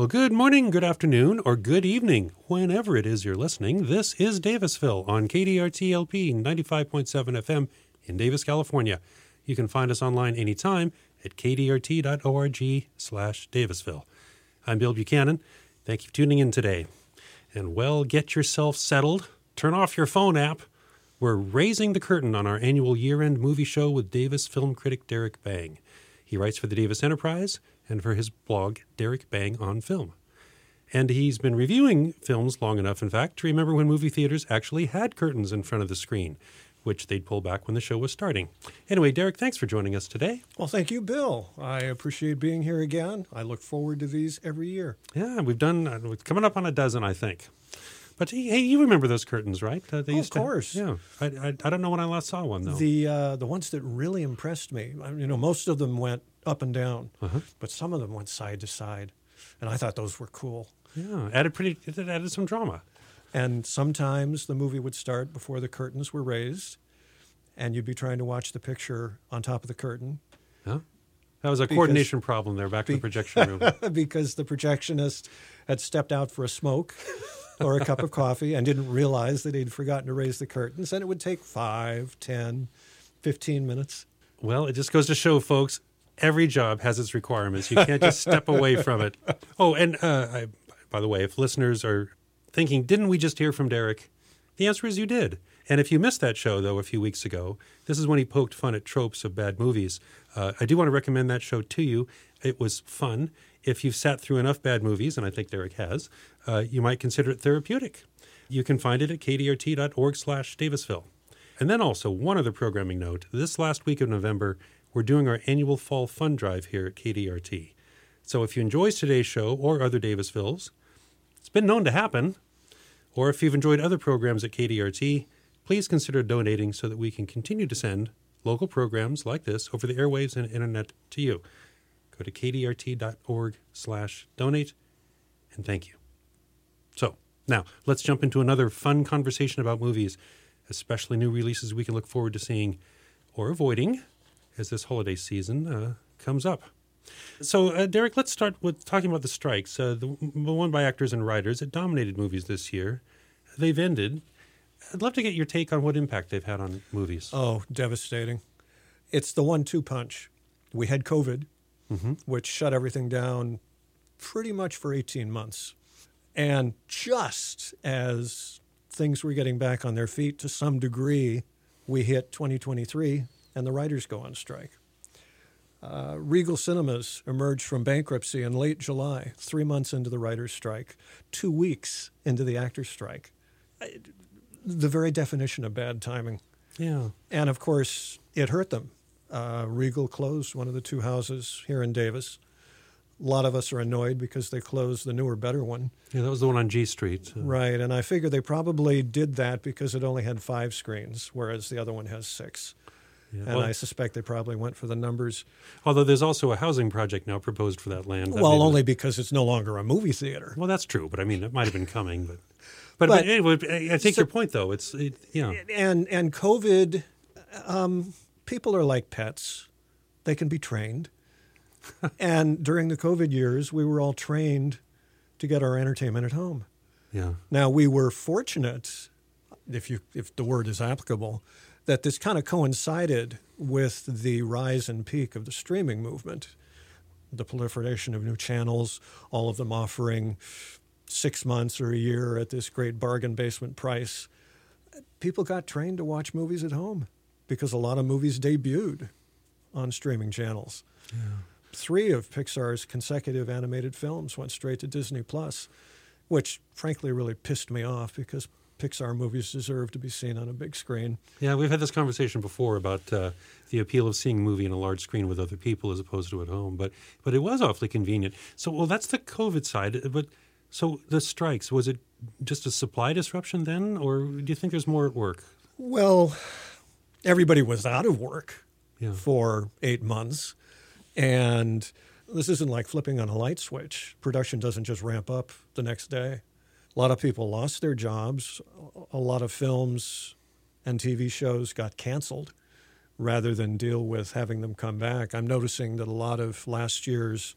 Well, good morning, good afternoon, or good evening, whenever it is you're listening. This is Davisville on KDRTLP 95.7 FM in Davis, California. You can find us online anytime at kdrt.org slash Davisville. I'm Bill Buchanan. Thank you for tuning in today. And well, get yourself settled. Turn off your phone app. We're raising the curtain on our annual year end movie show with Davis film critic Derek Bang. He writes for the Davis Enterprise and for his blog, Derek Bang on Film. And he's been reviewing films long enough, in fact, to remember when movie theaters actually had curtains in front of the screen, which they'd pull back when the show was starting. Anyway, Derek, thanks for joining us today. Well, thank you, Bill. I appreciate being here again. I look forward to these every year. Yeah, we've done, uh, coming up on a dozen, I think. But hey, you remember those curtains, right? Uh, they oh, used of course. To, yeah. I, I, I, don't know when I last saw one, though. The, uh, the ones that really impressed me, you know, most of them went up and down, uh-huh. but some of them went side to side. And I thought those were cool. Yeah, added pretty, it added some drama. And sometimes the movie would start before the curtains were raised, and you'd be trying to watch the picture on top of the curtain. Huh? That was a because, coordination problem there back be, in the projection room. because the projectionist had stepped out for a smoke or a cup of coffee and didn't realize that he'd forgotten to raise the curtains. And it would take five, ten, fifteen minutes. Well, it just goes to show, folks, every job has its requirements. You can't just step away from it. Oh, and uh, I, by the way, if listeners are thinking, didn't we just hear from Derek? The answer is you did. And if you missed that show, though, a few weeks ago, this is when he poked fun at tropes of bad movies. Uh, I do want to recommend that show to you. It was fun. If you've sat through enough bad movies, and I think Derek has, uh, you might consider it therapeutic. You can find it at kdrt.org slash Davisville. And then also, one other programming note. This last week of November, we're doing our annual fall fund drive here at KDRT. So if you enjoyed today's show or other Davisvilles, it's been known to happen, or if you've enjoyed other programs at KDRT, please consider donating so that we can continue to send local programs like this over the airwaves and internet to you. Go to kdrt.org slash donate, and thank you. So, now let's jump into another fun conversation about movies, especially new releases we can look forward to seeing or avoiding as this holiday season uh, comes up. So, uh, Derek, let's start with talking about the strikes. Uh, the, the, one by actors and writers that dominated movies this year. They've ended. I'd love to get your take on what impact they've had on movies. Oh, devastating. It's the one two punch. We had COVID, mm-hmm. which shut everything down pretty much for 18 months. And just as things were getting back on their feet to some degree, we hit 2023 and the writers go on strike. Uh, Regal Cinemas emerged from bankruptcy in late July, three months into the writers' strike, two weeks into the actors' strike. The very definition of bad timing. Yeah. And of course, it hurt them. Uh, Regal closed one of the two houses here in Davis. A lot of us are annoyed because they closed the newer, better one. Yeah, that was the one on G Street. Uh, right. And I figure they probably did that because it only had five screens, whereas the other one has six. Yeah. And well, I suspect they probably went for the numbers. Although there's also a housing project now proposed for that land. That well, only because it's no longer a movie theater. Well, that's true, but I mean, it might have been coming. But, but, but, but anyway, I take so, your point, though. It's it, yeah, and and COVID, um, people are like pets; they can be trained. and during the COVID years, we were all trained to get our entertainment at home. Yeah. Now we were fortunate, if you if the word is applicable, that this kind of coincided with the rise and peak of the streaming movement, the proliferation of new channels, all of them offering six months or a year at this great bargain basement price. People got trained to watch movies at home because a lot of movies debuted on streaming channels. Yeah. Three of Pixar's consecutive animated films went straight to Disney Plus, which frankly really pissed me off because Pixar movies deserve to be seen on a big screen. Yeah, we've had this conversation before about uh, the appeal of seeing a movie in a large screen with other people as opposed to at home. But but it was awfully convenient. So well, that's the COVID side. But so the strikes was it just a supply disruption then, or do you think there's more at work? Well, everybody was out of work yeah. for eight months, and this isn't like flipping on a light switch. Production doesn't just ramp up the next day. A lot of people lost their jobs. A lot of films and TV shows got canceled rather than deal with having them come back. I'm noticing that a lot of last year's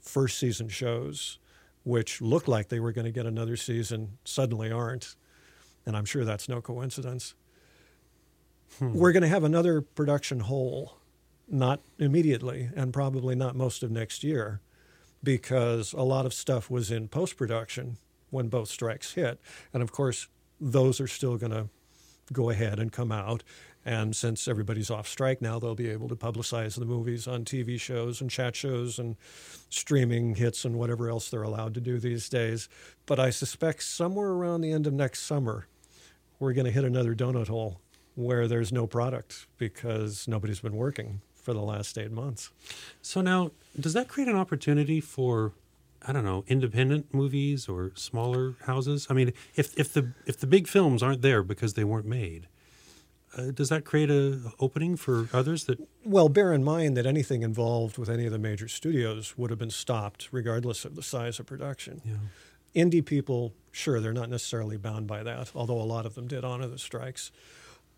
first season shows which looked like they were going to get another season, suddenly aren't. And I'm sure that's no coincidence. Hmm. We're going to have another production hole, not immediately, and probably not most of next year, because a lot of stuff was in post production when both strikes hit. And of course, those are still going to go ahead and come out. And since everybody's off strike now, they'll be able to publicize the movies on TV shows and chat shows and streaming hits and whatever else they're allowed to do these days. But I suspect somewhere around the end of next summer, we're going to hit another donut hole where there's no product because nobody's been working for the last eight months. So now, does that create an opportunity for, I don't know, independent movies or smaller houses? I mean, if if the if the big films aren't there because they weren't made, uh, does that create a opening for others that? Well, bear in mind that anything involved with any of the major studios would have been stopped regardless of the size of production. Yeah. Indie people, sure, they're not necessarily bound by that, although a lot of them did honor the strikes.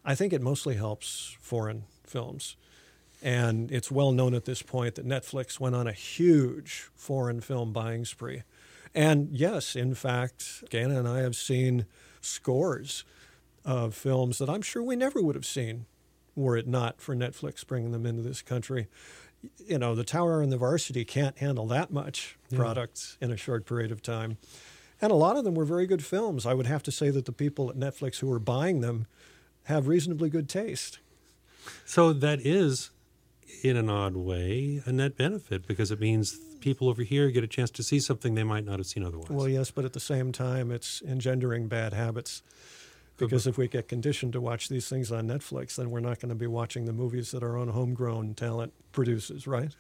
I think it mostly helps foreign films. And it's well known at this point that Netflix went on a huge foreign film buying spree. And yes, in fact, Gana and I have seen scores of films that I'm sure we never would have seen were it not for Netflix bringing them into this country. You know, the Tower and the Varsity can't handle that much Yeah. product in a short period of time. And a lot of them were very good films. I would have to say that the people at Netflix who were buying them have reasonably good taste. So that is, in an odd way, a net benefit because it means people over here get a chance to see something they might not have seen otherwise. Well, yes, but at the same time, it's engendering bad habits. Because if we get conditioned to watch these things on Netflix, then we're not going to be watching the movies that our own homegrown talent produces, right?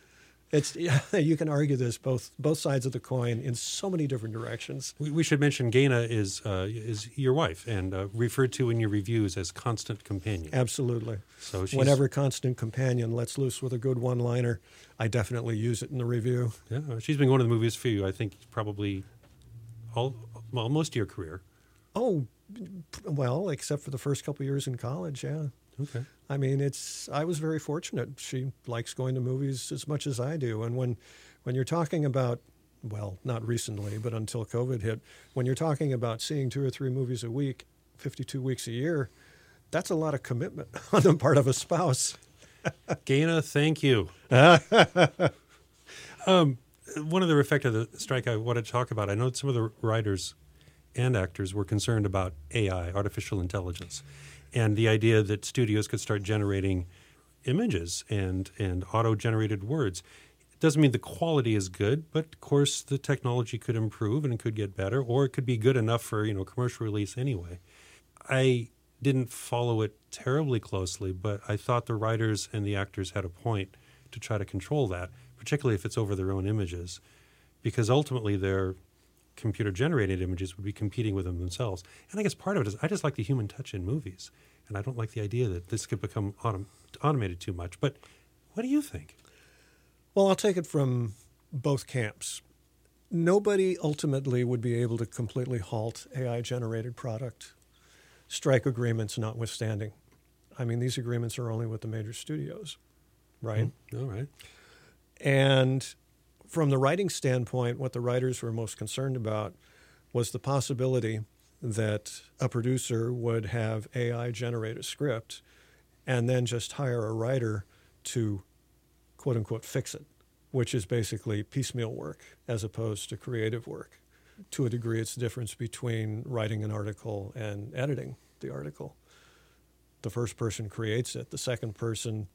It's yeah, you can argue this both both sides of the coin in so many different directions. we, we should mention Gaina is uh, is your wife and uh, referred to in your reviews as constant companion. Absolutely. So she's, Whenever Constant Companion lets loose with a good one-liner, I definitely use it in the review. yeah, she's been going to the movies for you. I think probably all well most of your career. Oh, well, except for the first couple years in college, yeah. Okay. I mean, it's. I was very fortunate. She likes going to movies as much as I do, and when, when you're talking about, well, not recently, but until COVID hit, when you're talking about seeing two or three movies a week, 52 weeks a year, that's a lot of commitment on the part of a spouse. Gaina, thank you. um, one other effect of the strike I want to talk about. I know some of the writers and actors were concerned about AI, artificial intelligence, and the idea that studios could start generating images and and auto-generated words. It doesn't mean the quality is good, but of course the technology could improve and could get better, or it could be good enough for you know commercial release anyway. I didn't follow it terribly closely, but I thought the writers and the actors had a point to try to control that, particularly if it's over their own images, because ultimately their computer generated images would be competing with them themselves. And I guess part of it is I just like the human touch in movies, and I don't like the idea that this could become autom- automated too much. But what do you think? Well, I'll take it from both camps. Nobody ultimately would be able to completely halt AI generated product, strike agreements notwithstanding. I mean, these agreements are only with the major studios, right? Mm-hmm. All right. And from the writing standpoint, what the writers were most concerned about was the possibility that a producer would have AI generate a script and then just hire a writer to quote unquote fix it, which is basically piecemeal work as opposed to creative work. To a degree, it's the difference between writing an article and editing the article. The first person creates it, the second person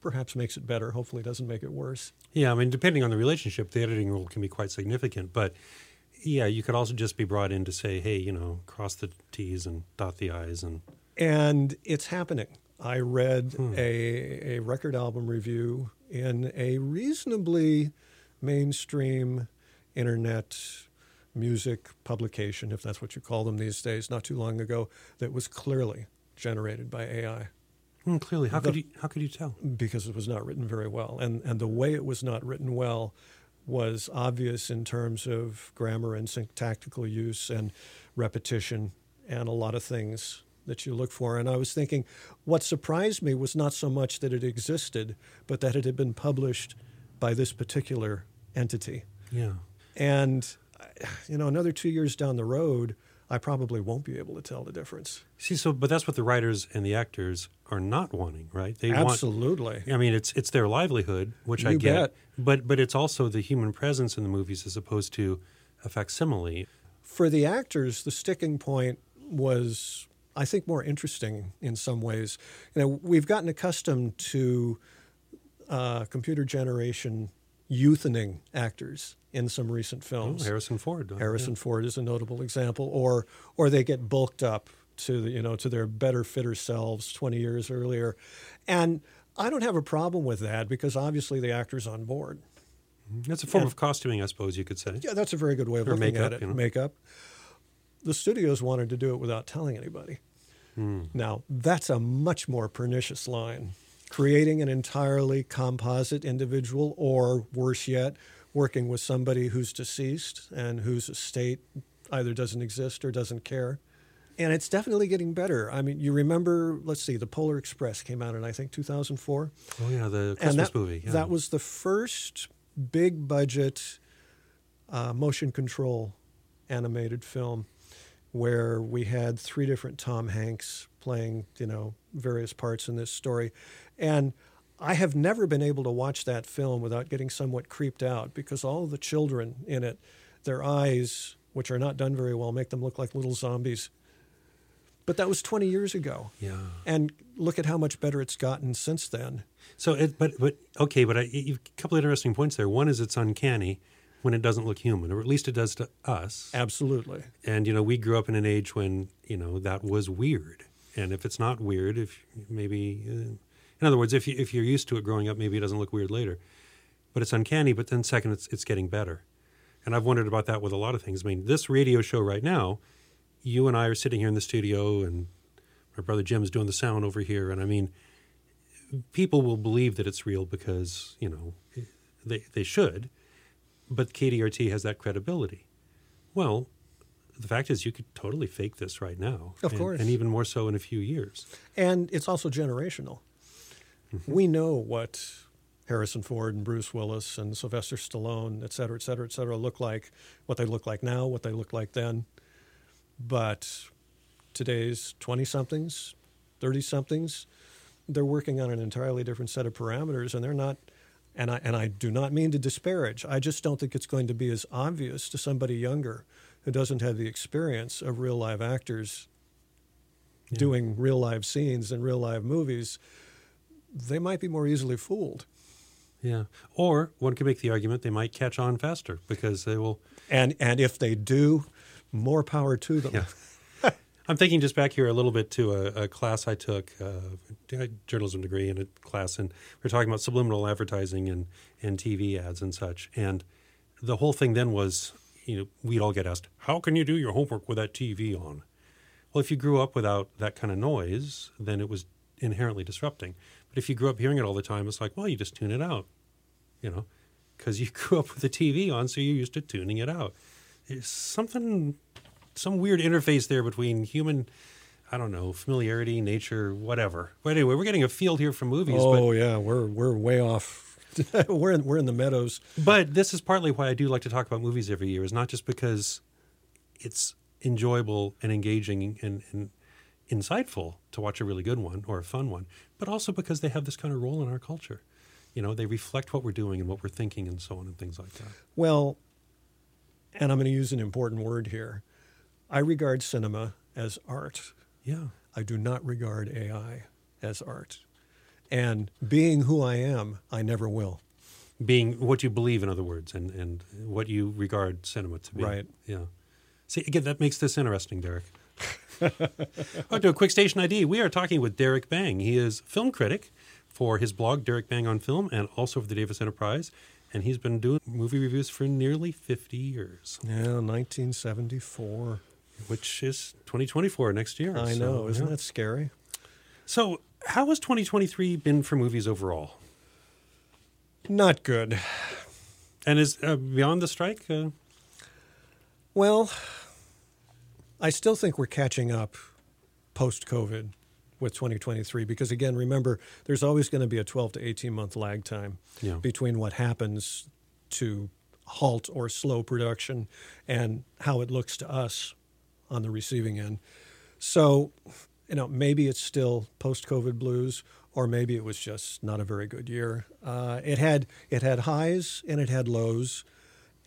perhaps makes it better, hopefully doesn't make it worse. Yeah, I mean, depending on the relationship, the editing rule can be quite significant. But yeah, you could also just be brought in to say, hey, you know, cross the T's and dot the I's. And And it's happening. I read Hmm. a, a record album review in a reasonably mainstream internet music publication, if that's what you call them these days, not too long ago, that was clearly generated by AI hmm, clearly, how The- could you how could you tell? because it was not written very well. And, and the way it was not written well was obvious in terms of grammar and syntactical use and repetition and a lot of things that you look for. And I was thinking, what surprised me was not so much that it existed, but that it had been published by this particular entity. Yeah. And you know, another two years down the road, I probably won't be able to tell the difference. See, so but that's what the writers and the actors are not wanting, right? They Absolutely. Want, I mean, it's it's their livelihood, which I get, bet. but but it's also the human presence in the movies as opposed to a facsimile. For the actors, the sticking point was, I think, more interesting in some ways. You know, we've gotten accustomed to uh, computer generation youthening actors in some recent Oh, films. Harrison Ford. Harrison Ford is a notable example, or or they get bulked up to the, you know to their better fitter selves 20 years earlier, and I don't have a problem with that because obviously the actor's on board. Mm-hmm. That's a form Yeah. of costuming, I suppose you could say. Yeah, that's a very good way of Or looking makeup, at it. you know. Makeup. The studios wanted to do it without telling anybody. Hmm. Now that's a much more pernicious line. Creating an entirely composite individual, or worse yet, working with somebody who's deceased and whose estate either doesn't exist or doesn't care. And it's definitely getting better. I mean, you remember, let's see, the Polar Express came out in, I think, 2004 Oh yeah, the Christmas that, movie. Yeah. that was the first big budget uh, motion control animated film where we had three different Tom Hanks playing, you know, various parts in this story. And I have never been able to watch that film without getting somewhat creeped out because all the children in it, their eyes, which are not done very well, make them look like little zombies. But that was 20 years ago. yeah. And look at how much better it's gotten since then. So, it, but but okay, but I, you've a couple of interesting points there. One is it's uncanny when it doesn't look human, or at least it does to us. Absolutely. And you know, we grew up in an age when you know that was weird. And if it's not weird, if maybe, uh, in other words, if you, if you're used to it growing up, maybe it doesn't look weird later. But it's uncanny. But then second, it's it's getting better. And I've wondered about that with a lot of things. I mean, this radio show right now, you and I are sitting here in the studio, and my brother Jim is doing the sound over here. And I mean, people will believe that it's real because you know they they should, but KDRT has that credibility. Well, the fact is, you could totally fake this right now, Of and, course. and even more so in a few years. And it's also generational. Mm-hmm. We know what Harrison Ford and Bruce Willis and Sylvester Stallone, et cetera, et cetera, et cetera, look like, what they look like now, what they look like then. But today's 20 somethings, 30 somethings, they're working on an entirely different set of parameters and they're not. And I, and I do not mean to disparage. I just don't think it's going to be as obvious to somebody younger who doesn't have the experience of real live actors Yeah. doing real live scenes in real live movies, they might be more easily fooled. Yeah. Or one could make the argument they might catch on faster because they will. And and if they do, more power to them. Yeah. I'm thinking just back here a little bit to a, a class I took, uh, a journalism degree in a class, and we are talking about subliminal advertising and, and TV ads and such. And the whole thing then was, you know, we'd all get asked, how can you do your homework with that TV on? Well, if you grew up without that kind of noise, then it was inherently disrupting. But if you grew up hearing it all the time, it's like, well, you just tune it out, you know, because you grew up with the TV on, so you're used to tuning it out. Something, some weird interface there between human, I don't know, familiarity, nature, whatever. But anyway, we're getting a field here from movies. Oh yeah, we're we're way off. we're in we're in the meadows. But, but this is partly why I do like to talk about movies every year, is not just because it's enjoyable and engaging and, and insightful to watch a really good one or a fun one, but also because they have this kind of role in our culture. You know, they reflect what we're doing and what we're thinking and so on and things like that. Well, and I'm going to use an important word here. I regard cinema as art. Yeah. I do not regard AI as art. And being who I am, I never will. Being what you believe, in other words, and, and what you regard cinema to be. Right. Yeah. See, again, that makes this interesting, Derek. I'll do a quick station ID. We are talking with Derek Bang. He is film critic for his blog, Derek Bang on Film, and also for the Davis Enterprise. And he's been doing movie reviews for nearly 50 years, Yeah, 1974. which is 2024 next year. I So, know, isn't yeah. that scary? So, how has 2023 been for movies overall? Not good. And is uh, beyond the strike? Uh, Well, I still think we're catching up post COVID with 2023 because, again, remember, there's always going to be a 12 to 18 month lag time Yeah. between what happens to halt or slow production and how it looks to us on the receiving end. So, you know, maybe it's still post-COVID blues, or maybe it was just not a very good year. Uh, it had it had highs and it had lows,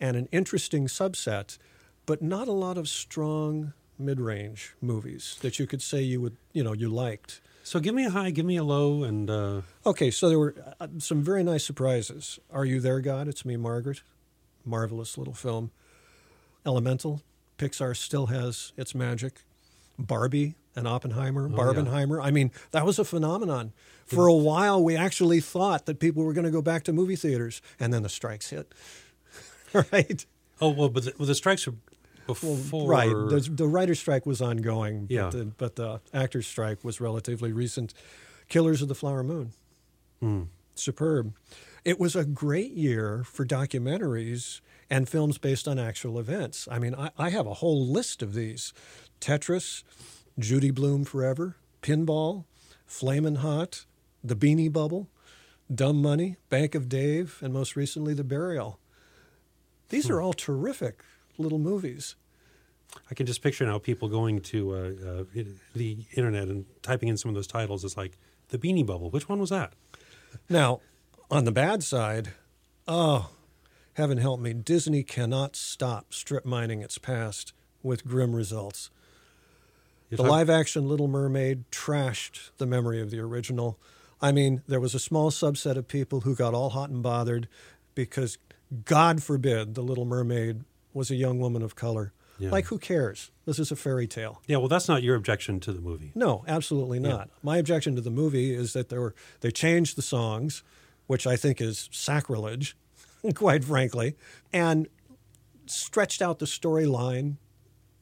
and an interesting subset, but not a lot of strong mid-range movies that you could say you would you know you liked. So give me a high, give me a low, and uh, Okay, so there were uh, some very nice surprises. Are You There, God? It's Me, Margaret. Marvelous little film. Elemental. Pixar still has its magic. Barbie and Oppenheimer. yeah. Barbenheimer. I mean, that was a phenomenon. For a while, we actually thought that people were going to go back to movie theaters, and then the strikes hit. right? oh well, but the, well, the strikes were before. Right. The, the writer's strike was ongoing, Yeah. but, the, but the actor's strike was relatively recent. Killers of the Flower Moon. Hmm. Superb. It was a great year for documentaries and films based on actual events. I mean, I, I have a whole list of these Tetris, Judy Blume Forever, Pinball, Flamin' Hot, The Beanie Bubble, Dumb Money, Bank of Dave, and most recently, The Burial. These hmm. are all terrific little movies. I can just picture now people going to uh, uh, the internet and typing in some of those titles. It's like the Beanie Bubble. Which one was that? Now, on the bad side, oh, heaven help me, Disney cannot stop strip mining its past with grim results. You're The live action Little Mermaid trashed the memory of the original. I mean, there was a small subset of people who got all hot and bothered because, God forbid, the Little Mermaid was a young woman of color. Yeah. Like, who cares? This is a fairy tale. Yeah, well, that's not your objection to the movie. No, absolutely not. My objection to the movie is that there were they changed the songs, which I think is sacrilege, quite frankly, and stretched out the storyline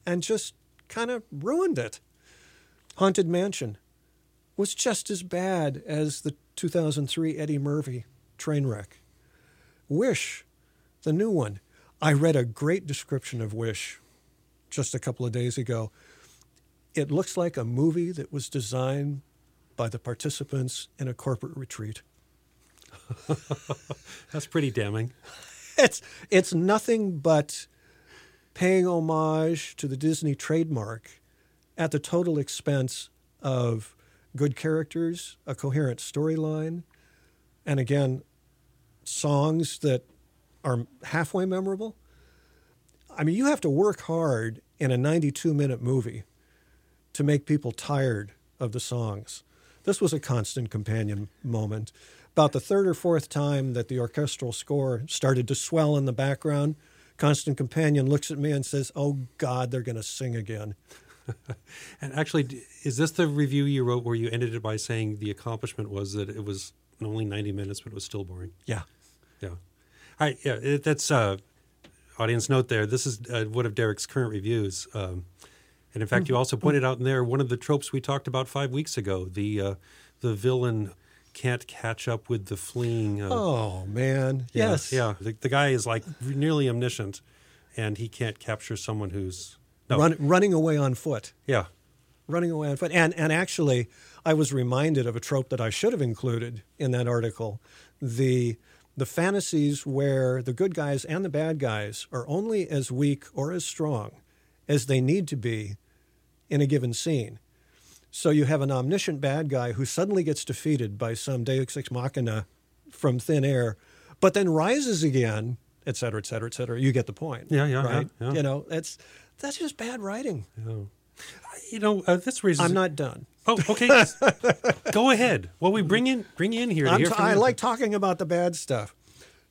and just kind of ruined it. Haunted Mansion was just as bad as the 2003 Eddie Murphy train wreck. Wish, the new one. I read a great description of Wish just a couple of days ago it looks like a movie that was designed by the participants in a corporate retreat. That's pretty damning. It's it's nothing but paying homage to the Disney trademark at the total expense of good characters, a coherent storyline, and again, songs that are halfway memorable. I mean, you have to work hard in a 92 minute movie to make people tired of the songs. This was a constant companion moment. About the third or fourth time that the orchestral score started to swell in the background, Constant Companion looks at me and says, Oh God, they're going to sing again. And actually, is this the review you wrote where you ended it by saying the accomplishment was that it was only 90 minutes, but it was still boring? Yeah. Yeah. Right. Yeah. It, that's uh, audience note there. This is uh, one of Derek's current reviews. Um, and in fact, you also pointed out in there one of the tropes we talked about five weeks ago the, uh, the villain can't catch up with the fleeing. Uh, Oh, man. yeah, yes. Yeah. The, the guy is like nearly omniscient and he can't capture someone who's. No. Run, running away on foot. Yeah. running away on foot. And and actually, I was reminded of a trope that I should have included in that article: the the fantasies where the good guys and the bad guys are only as weak or as strong as they need to be in a given scene. So you have an omniscient bad guy who suddenly gets defeated by some Deus ex machina from thin air, but then rises again, et cetera, et cetera, et cetera. You get the point. Yeah, yeah, yeah, right. yeah. You know, that's that's just bad writing. yeah. You know, uh, this reason I'm not done. Oh, okay. Go ahead. Well, we bring in bring you in here. To I'm hear t- from I you. like talking about the bad stuff.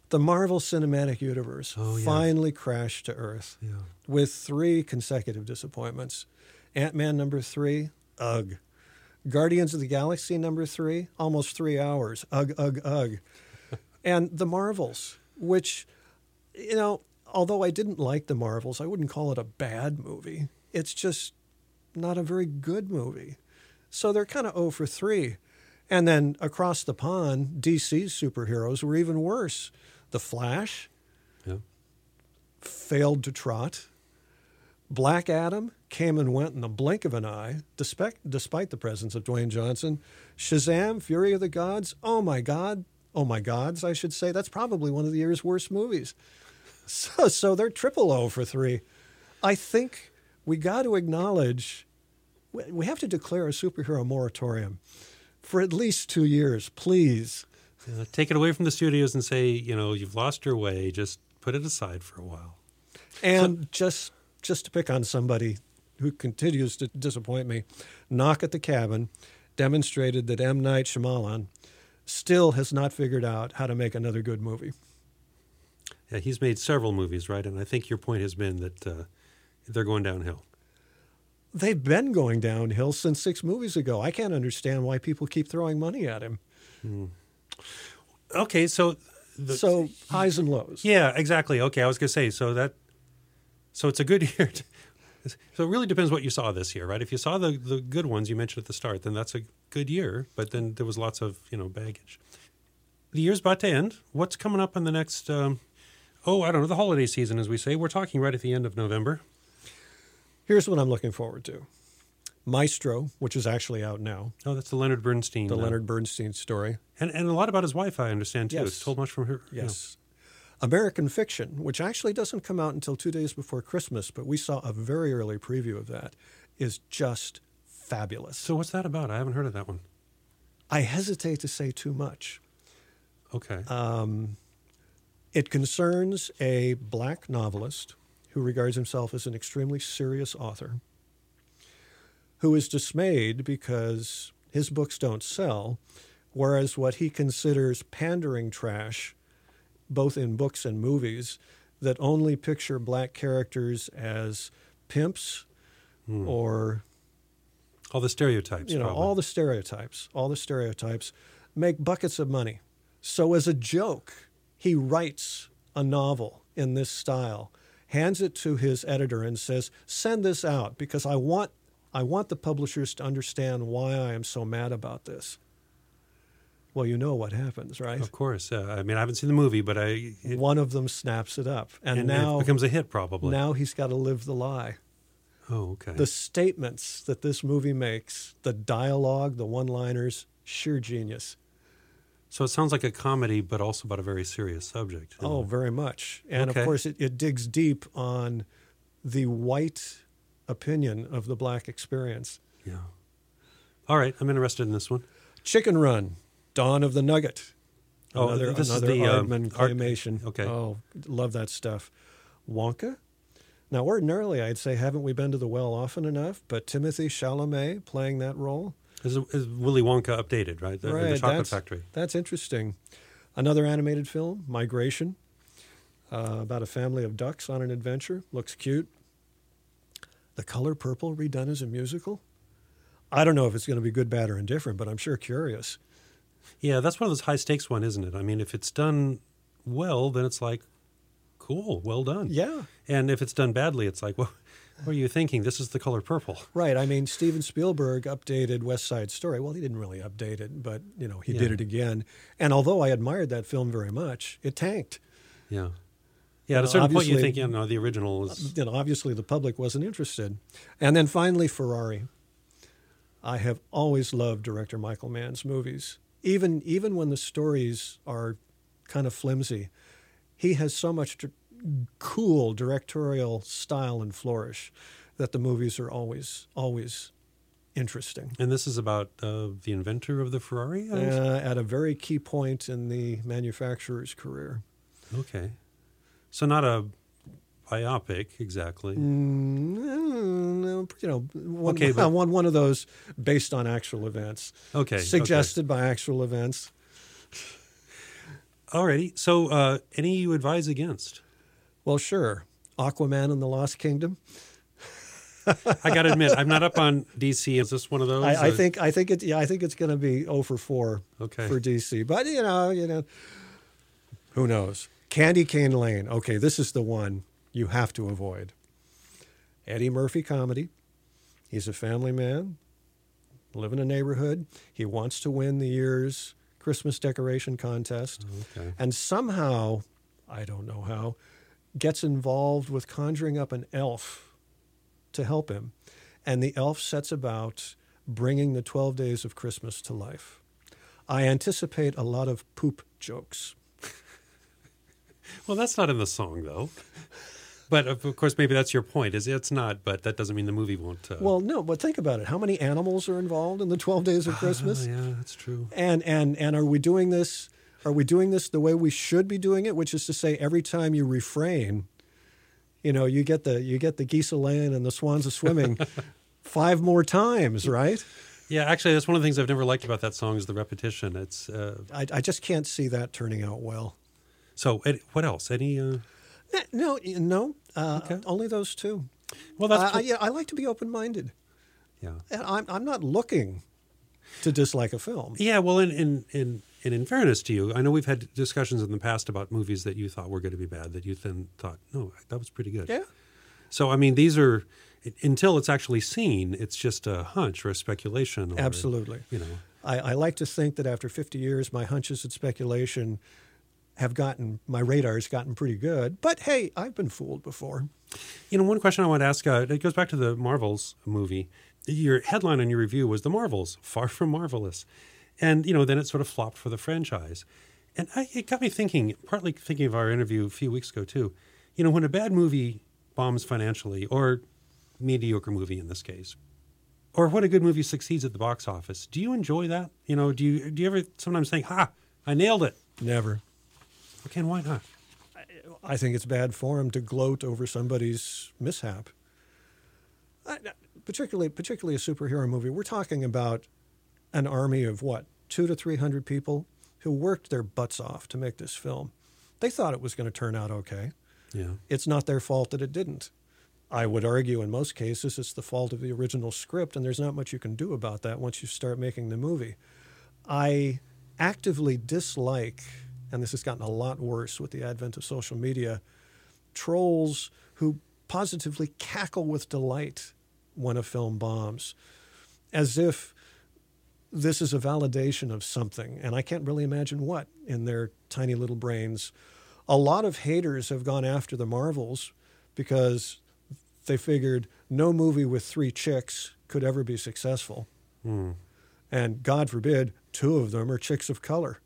The Marvel Cinematic Universe Oh, yeah. finally crashed to Earth Yeah. with three consecutive disappointments. Ant Man number three, ugh. Guardians of the Galaxy number three, almost three hours, ugh, ugh, ugh. and the Marvels, which, you know, although I didn't like the Marvels, I wouldn't call it a bad movie. It's just not a very good movie. So they're kind of 0 for 3. And then across the pond, DC's superheroes were even worse. The Flash Yeah. failed to trot. Black Adam came and went in the blink of an eye, despite, despite the presence of Dwayne Johnson. Shazam, Fury of the Gods, oh my God, oh my gods, I should say. That's probably one of the year's worst movies. So, so they're triple O for three. I think we got to acknowledge we- we have to declare a superhero moratorium for at least two years, please. Uh, take it away from the studios and say, you know, you've lost your way. Just put it aside for a while. And just just to pick on somebody who continues to disappoint me, Knock at the Cabin demonstrated that M. Night Shyamalan still has not figured out how to make another good movie. Yeah, he's made several movies, right? And I think your point has been that uh, they're going downhill. They've been going downhill since six movies ago. I can't understand why people keep throwing money at him. Okay, so the, so highs and lows. yeah, exactly. Okay, I was going to say so that so it's a good year. To, so it really depends what you saw this year, right? If you saw the the good ones you mentioned at the start, then that's a good year. But then there was lots of you know baggage. The year's about to end. What's coming up in the next? Um, oh, I don't know. The holiday season, as we say, we're talking right at the end of November. Here's what I'm looking forward to Maestro, which is actually out now, Oh, that's the Leonard Bernstein. the uh, Leonard Bernstein story. and and a lot about his wife, I understand too. Yes. It's told much from her. you know. Yes. American Fiction, which actually doesn't come out until two days before Christmas, but we saw a very early preview of that, is just fabulous. So what's that about? I haven't heard of that one. I hesitate to say too much. Okay. Um, it concerns a black novelist who regards himself as an extremely serious author, who is dismayed because his books don't sell, whereas what he considers pandering trash, both in books and movies, that only picture black characters as pimps hmm. or all the stereotypes. you know probably. all the stereotypes all the stereotypes make buckets of money so as a joke he writes a novel in this style hands it to his editor and says send this out because i want i want the publishers to understand why i am so mad about this well you know what happens right Of course. Uh, I mean, I haven't seen the movie, but I it, one of them snaps it up and, and now it becomes a hit probably. now he's got to live the lie oh, okay. the statements that this movie makes the dialogue the one liners sheer genius so it sounds like a comedy, but also about a very serious subject. Oh, it? very much. And Okay. of course, it, it digs deep on the white opinion of the black experience. yeah. All right, I'm interested in this one. Chicken Run, Dawn of the Nugget. Oh, another, this is another the, um, Aardman Art- claymation. okay. Oh, love that stuff. Wonka. Now, ordinarily, I'd say, haven't we been to the well often enough? But Timothy Chalamet playing that role. Is, is Willy Wonka updated, right? The, the Chocolate that's, Factory. That's interesting. Another animated film, Migration, uh, about a family of ducks on an adventure. Looks cute. The Color Purple redone as a musical. I don't know if it's going to be good, bad, or indifferent, but I'm sure curious. Yeah, that's one of those high stakes one, isn't it? I mean, if it's done well, then it's like, cool, well done. Yeah, And if it's done badly, it's like, well, what are you thinking? This is the color purple. right. I mean, Steven Spielberg updated West Side Story. Well, he didn't really update it, but you know, he did it again. And although I admired that film very much, it tanked. Yeah. Yeah, at Uh, a certain point, you think, you know, the original is. you know, obviously the public wasn't interested. And then finally, Ferrari. I have always loved director Michael Mann's movies, even even when the stories are kind of flimsy. He has so much cool directorial style and flourish that the movies are always always interesting. And this is about uh, the inventor of the Ferrari? Uh, at a very key point in the manufacturer's career. okay. So not a biopic exactly. Mm, you know, one, Okay, but- one one of those based on actual events. Okay. okay. suggested by actual events. Alrighty. So uh, any you advise against? Well, sure. Aquaman and the Lost Kingdom. I got to admit, I'm not up on DC. Is this one of those? I, I think I think it. Yeah, I think it's going to be 0 for four Okay. for DC. But you know, you know, who knows? Candy Cane Lane. Okay, this is the one you have to avoid. Eddie Murphy comedy. He's a family man, live in a neighborhood. He wants to win the year's Christmas decoration contest. Oh, okay. and somehow, I don't know how, gets involved with conjuring up an elf to help him. And the elf sets about bringing the 12 days of Christmas to life. I anticipate a lot of poop jokes. Well, that's not in the song, though. But of course, maybe that's your point. Is it's not, but that doesn't mean the movie won't. Uh, Well, no, but think about it. How many animals are involved in the 12 Days of Christmas? oh, yeah, that's true. And and and are we doing this? Are we doing this the way we should be doing it? Which is to say, every time you refrain, you know, you get the you get the geese a laying and the swans a swimming five more times, right? Yeah, actually, that's one of the things I've never liked about that song is the repetition. It's uh, I, I just can't see that turning out well. so. What else? Any? Uh, Eh, No, no, uh, Okay. only those two. well, that's I, I, yeah, I like to be open minded. yeah. And I'm I'm not looking to dislike a film. Yeah, well, in, in in and in fairness to you, I know we've had discussions in the past about movies that you thought were going to be bad that you then thought, no, that was pretty good. Yeah. So I mean, these are until it's actually seen, it's just a hunch or a speculation. Or, Absolutely. You know, I, I like to think that after 50 years, my hunches and speculation have gotten, my radar's gotten pretty good. But hey, I've been fooled before. you know, one question I want to ask. Uh, it goes back to the Marvels movie. Your headline on your review was "The Marvels, far from marvelous," and you know, then it sort of flopped for the franchise. And I, it got me thinking, partly thinking of our interview a few weeks ago too. You know, when a bad movie bombs financially, or mediocre movie in this case, or when a good movie succeeds at the box office, do you enjoy that? You know, do you do you ever sometimes think, "Ha, I nailed it"? Never. Okay, and why not? I think it's bad form to gloat over somebody's mishap. I, particularly, particularly a superhero movie. We're talking about an army of what, two to three hundred people who worked their butts off to make this film. They thought it was going to turn out okay. Yeah, It's not their fault that it didn't. I would argue in most cases it's the fault of the original script, and there's not much you can do about that once you start making the movie. I actively dislike, and this has gotten a lot worse with the advent of social media, trolls who positively cackle with delight when a film bombs, as if this is a validation of something, and I can't really imagine what in their tiny little brains. A lot of haters have gone after the Marvels because they figured no movie with three chicks could ever be successful. Hmm. And God forbid, two of them are chicks of color.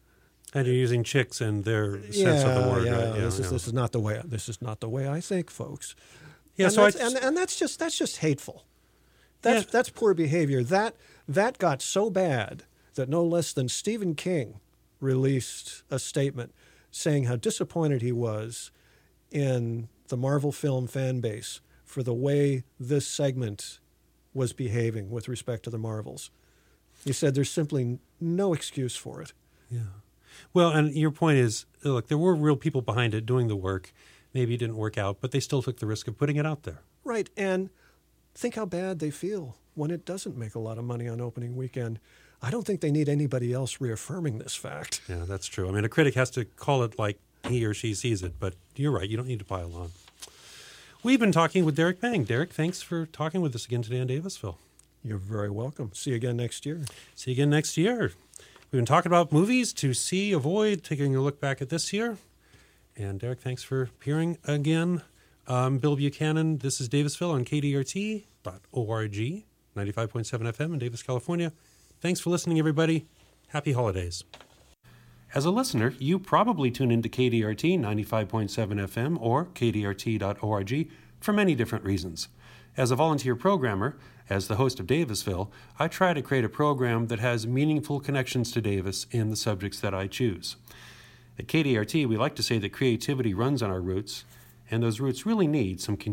and you're using chicks in their sense of the word. yeah, right? this, is, yeah. this is not the way. This is not the way I think, folks. Yeah, and so I and, and that's just that's just hateful. That's Yeah. that's poor behavior. That that got so bad that no less than Stephen King released a statement saying how disappointed he was in the Marvel film fan base for the way this segment was behaving with respect to the Marvels. He said there's simply no excuse for it. Yeah. Well, and your point is, look, there were real people behind it doing the work. Maybe it didn't work out, but they still took the risk of putting it out there. Right. And think how bad they feel when it doesn't make a lot of money on opening weekend. I don't think they need anybody else reaffirming this fact. Yeah, that's true. I mean, a critic has to call it like he or she sees it, but you're right. You don't need to pile on. We've been talking with Derek Bang. Derek, thanks for talking with us again today on Davisville. You're very welcome. See you again next year. See you again next year. We've been talking about movies to see, avoid, taking a look back at this year. And Derek, thanks for appearing again. Um, Bill Buchanan, this is Davisville on KDRT.org, 95.7 FM in Davis, California. Thanks for listening, everybody. Happy holidays. As a listener, you probably tune into KDRT 95.7 FM or KDRT.org for many different reasons. As a volunteer programmer, as the host of Davisville, I try to create a program that has meaningful connections to Davis in the subjects that I choose. At KDRT, we like to say that creativity runs on our roots, and those roots really need some continued